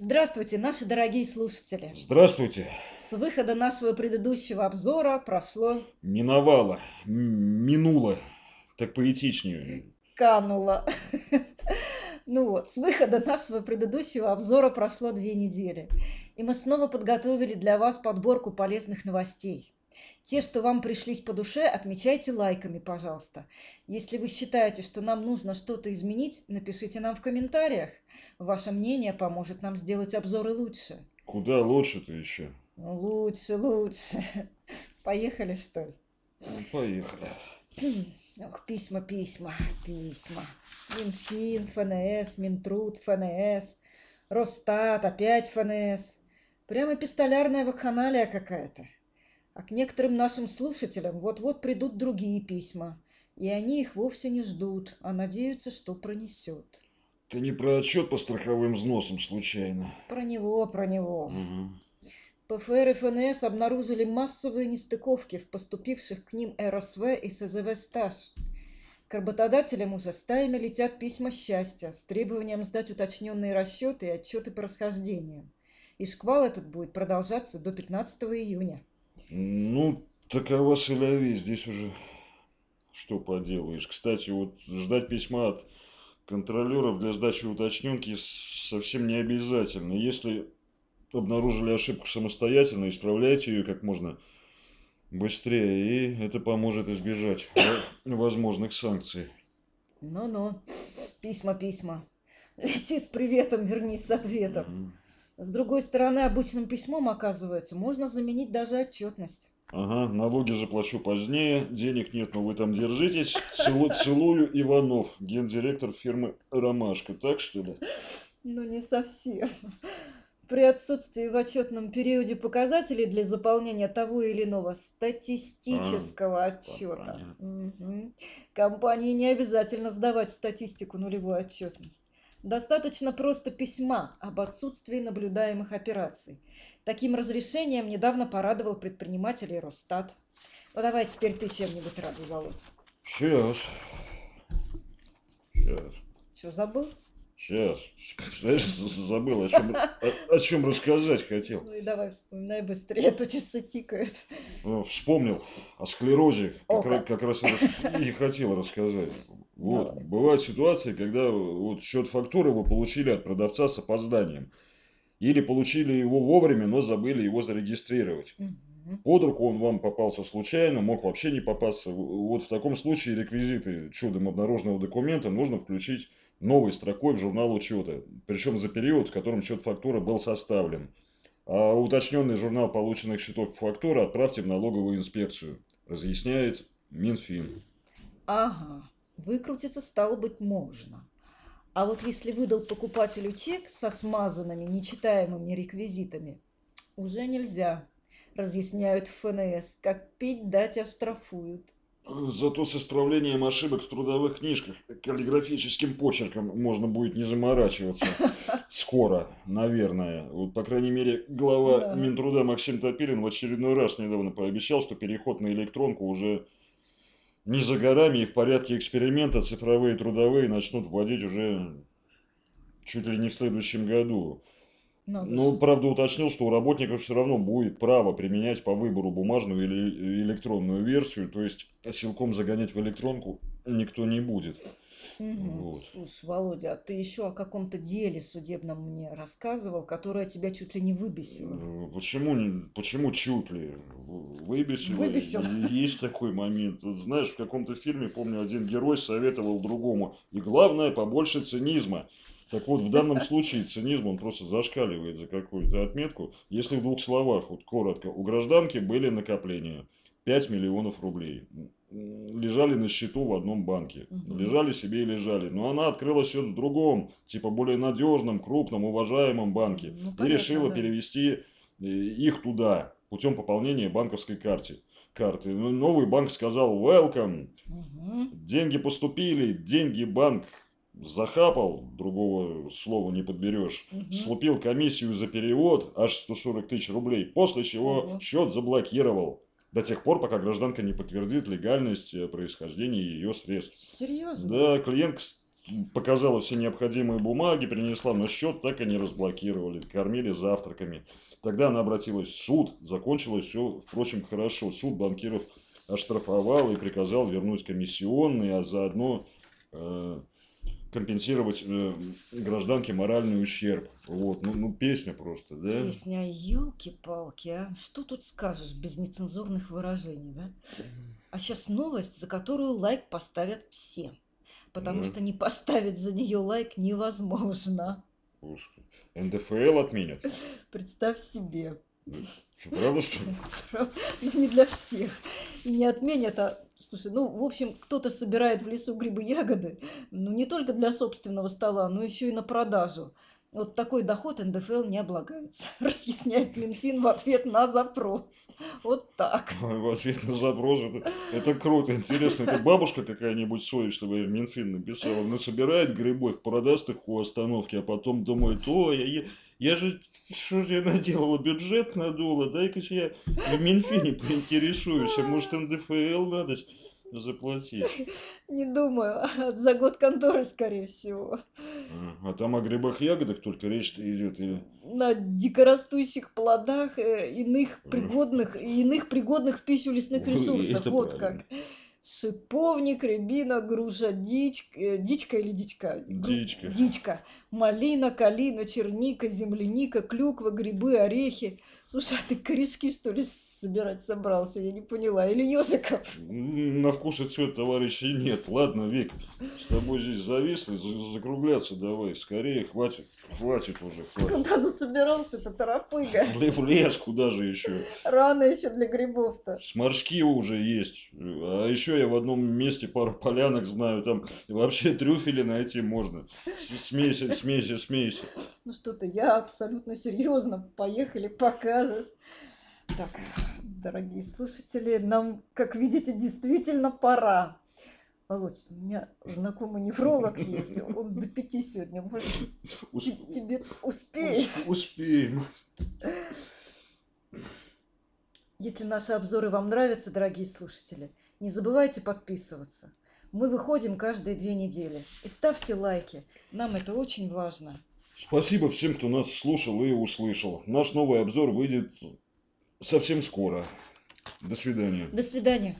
Здравствуйте, наши дорогие слушатели. Здравствуйте. С выхода нашего предыдущего обзора прошло... Миновало. Минуло. Так поэтичнее. Кануло. Ну вот, с выхода нашего предыдущего обзора прошло две недели. И мы снова подготовили для вас подборку полезных новостей. Те, что вам пришлись по душе, отмечайте лайками, пожалуйста. Если вы считаете, что нам нужно что-то изменить, напишите нам в комментариях. Ваше мнение поможет нам сделать обзоры лучше. Куда лучше-то еще? Лучше, лучше. Поехали, что ли? Ну, поехали. Ох, письма, письма, письма. Минфин, ФНС, Минтруд, ФНС, Росстат, опять ФНС. Прямо пистолярная вакханалия какая-то. А к некоторым нашим слушателям вот-вот придут другие письма. И они их вовсе не ждут, а надеются, что пронесет. Ты не про отчет по страховым взносам случайно? Про него, про него. Угу. ПФР и ФНС обнаружили массовые нестыковки в поступивших к ним РСВ и СЗВ стаж. К работодателям уже стаями летят письма счастья с требованием сдать уточненные расчеты и отчеты по расхождениям. И шквал этот будет продолжаться до 15 июня. Ну, такова соляви, здесь уже что поделаешь. Кстати, вот ждать письма от контролеров для сдачи уточненки совсем не обязательно. Если обнаружили ошибку самостоятельно, исправляйте ее как можно быстрее, и это поможет избежать возможных санкций. Ну-ну, письма, письма. Лети с приветом, вернись с ответом. Угу. С другой стороны, обычным письмом, оказывается, можно заменить даже отчетность. Ага, налоги заплачу позднее, денег нет, но вы там держитесь. Целу, целую Иванов, гендиректор фирмы «Ромашка». Так что ли? Ну, не совсем. При отсутствии в отчетном периоде показателей для заполнения того или иного статистического а, отчета, угу. компании не обязательно сдавать в статистику нулевую отчетность. Достаточно просто письма об отсутствии наблюдаемых операций. Таким разрешением недавно порадовал предпринимателей Росстат. Ну давай теперь ты чем-нибудь радуй, Володь. Сейчас. Сейчас. Что, забыл? Сейчас. Знаешь, забыл, о чем, о, о чем рассказать хотел. Ну и давай вспоминай быстрее, а то часы тикают. Ну, вспомнил о склерозе, как, О, как. как раз и хотел рассказать. Вот. Давай. Бывают ситуации, когда вот счет фактуры вы получили от продавца с опозданием. Или получили его вовремя, но забыли его зарегистрировать. Угу. Под руку он вам попался случайно, мог вообще не попасться. Вот в таком случае реквизиты чудом обнаруженного документа нужно включить новой строкой в журнал учета, причем за период, в котором счет фактуры был составлен. А уточненный журнал полученных счетов фактуры отправьте в налоговую инспекцию, разъясняет Минфин. Ага, выкрутиться стало быть можно. А вот если выдал покупателю чек со смазанными, нечитаемыми реквизитами, уже нельзя, разъясняют ФНС. Как пить дать оштрафуют. Зато с исправлением ошибок в трудовых книжках каллиграфическим почерком можно будет не заморачиваться. Скоро, наверное. Вот, по крайней мере, глава да. Минтруда Максим Топилин в очередной раз недавно пообещал, что переход на электронку уже не за горами и в порядке эксперимента цифровые трудовые начнут вводить уже чуть ли не в следующем году. Надо ну, правда, уточнил, что у работников все равно будет право применять по выбору бумажную или электронную версию, то есть силком загонять в электронку никто не будет. Угу. Вот. Слушай, Володя, а ты еще о каком-то деле судебном мне рассказывал, которое тебя чуть ли не выбесило. Э, почему, почему чуть ли? Выбесило. Выбесило. Есть такой момент. Вот, знаешь, в каком-то фильме, помню, один герой советовал другому. И главное, побольше цинизма. Так вот, в данном случае цинизм, он просто зашкаливает за какую-то отметку. Если в двух словах, вот коротко, у гражданки были накопления 5 миллионов рублей. Лежали на счету в одном банке. Угу. Лежали себе и лежали. Но она открыла счет в другом, типа более надежном, крупном, уважаемом банке. Ну, понятно, и решила да. перевести э, их туда путем пополнения банковской карты карты. Ну, новый банк сказал welcome, угу. деньги поступили, деньги банк захапал, другого слова не подберешь, угу. слупил комиссию за перевод аж 140 тысяч рублей, после чего угу. счет заблокировал до тех пор, пока гражданка не подтвердит легальность э, происхождения ее средств. Серьезно? Да, клиент показала все необходимые бумаги, принесла, но счет так и не разблокировали, кормили завтраками. Тогда она обратилась в суд, закончилось все, впрочем, хорошо. Суд банкиров оштрафовал и приказал вернуть комиссионные, а заодно э, компенсировать э, гражданке моральный ущерб. Вот, ну, ну песня просто, да? Песня, елки-палки, а? Что тут скажешь без нецензурных выражений, да? А сейчас новость, за которую лайк поставят все. Потому да. что не поставить за нее лайк невозможно. Уж, НДФЛ отменят. Представь себе. Что, правда, что ли? Ну, не для всех. И не отменят, а Слушай, ну, в общем, кто-то собирает в лесу грибы-ягоды, ну, не только для собственного стола, но еще и на продажу. Вот такой доход НДФЛ не облагается, разъясняет Минфин в ответ на запрос. Вот так. В ответ на запрос, это, это круто, интересно. Это бабушка какая-нибудь совестливая в Минфин написала, она собирает грибов, продаст их у остановки, а потом думает, о, я, я, же, что же я наделала, бюджет надула, дай-ка я в Минфине поинтересуюсь, а может НДФЛ надо заплатить. Не думаю, а за год конторы, скорее всего. А, там о грибах ягодах только речь-то идет или? На дикорастущих плодах, э, иных пригодных, иных пригодных в пищу лесных ресурсов. Это вот правильно. как. Шиповник, рябина, груша, дичь, э, дичка или дичка? Дичка. Дичка. Малина, калина, черника, земляника, клюква, грибы, орехи. Слушай, а ты корешки, что ли, собирать собрался, я не поняла. Или ежиков? На вкус и цвет товарищей нет. Ладно, Вик, с тобой здесь зависли, закругляться давай. Скорее, хватит, хватит уже, хватит. Куда засобирался-то, торопыга? В лес, куда же еще? Рано еще для грибов-то. Сморшки уже есть. А еще я в одном месте пару полянок знаю, там вообще трюфели найти можно. Смейся, смейся, смейся. Ну что ты, я абсолютно серьезно. Поехали, покажешь. Так, дорогие слушатели, нам, как видите, действительно пора. Володь, у меня знакомый нефролог есть, он до пяти сегодня. Может, Усп... тебе успеешь? Успеем. Если наши обзоры вам нравятся, дорогие слушатели, не забывайте подписываться. Мы выходим каждые две недели. И ставьте лайки. Нам это очень важно. Спасибо всем, кто нас слушал и услышал. Наш новый обзор выйдет совсем скоро. До свидания. До свидания.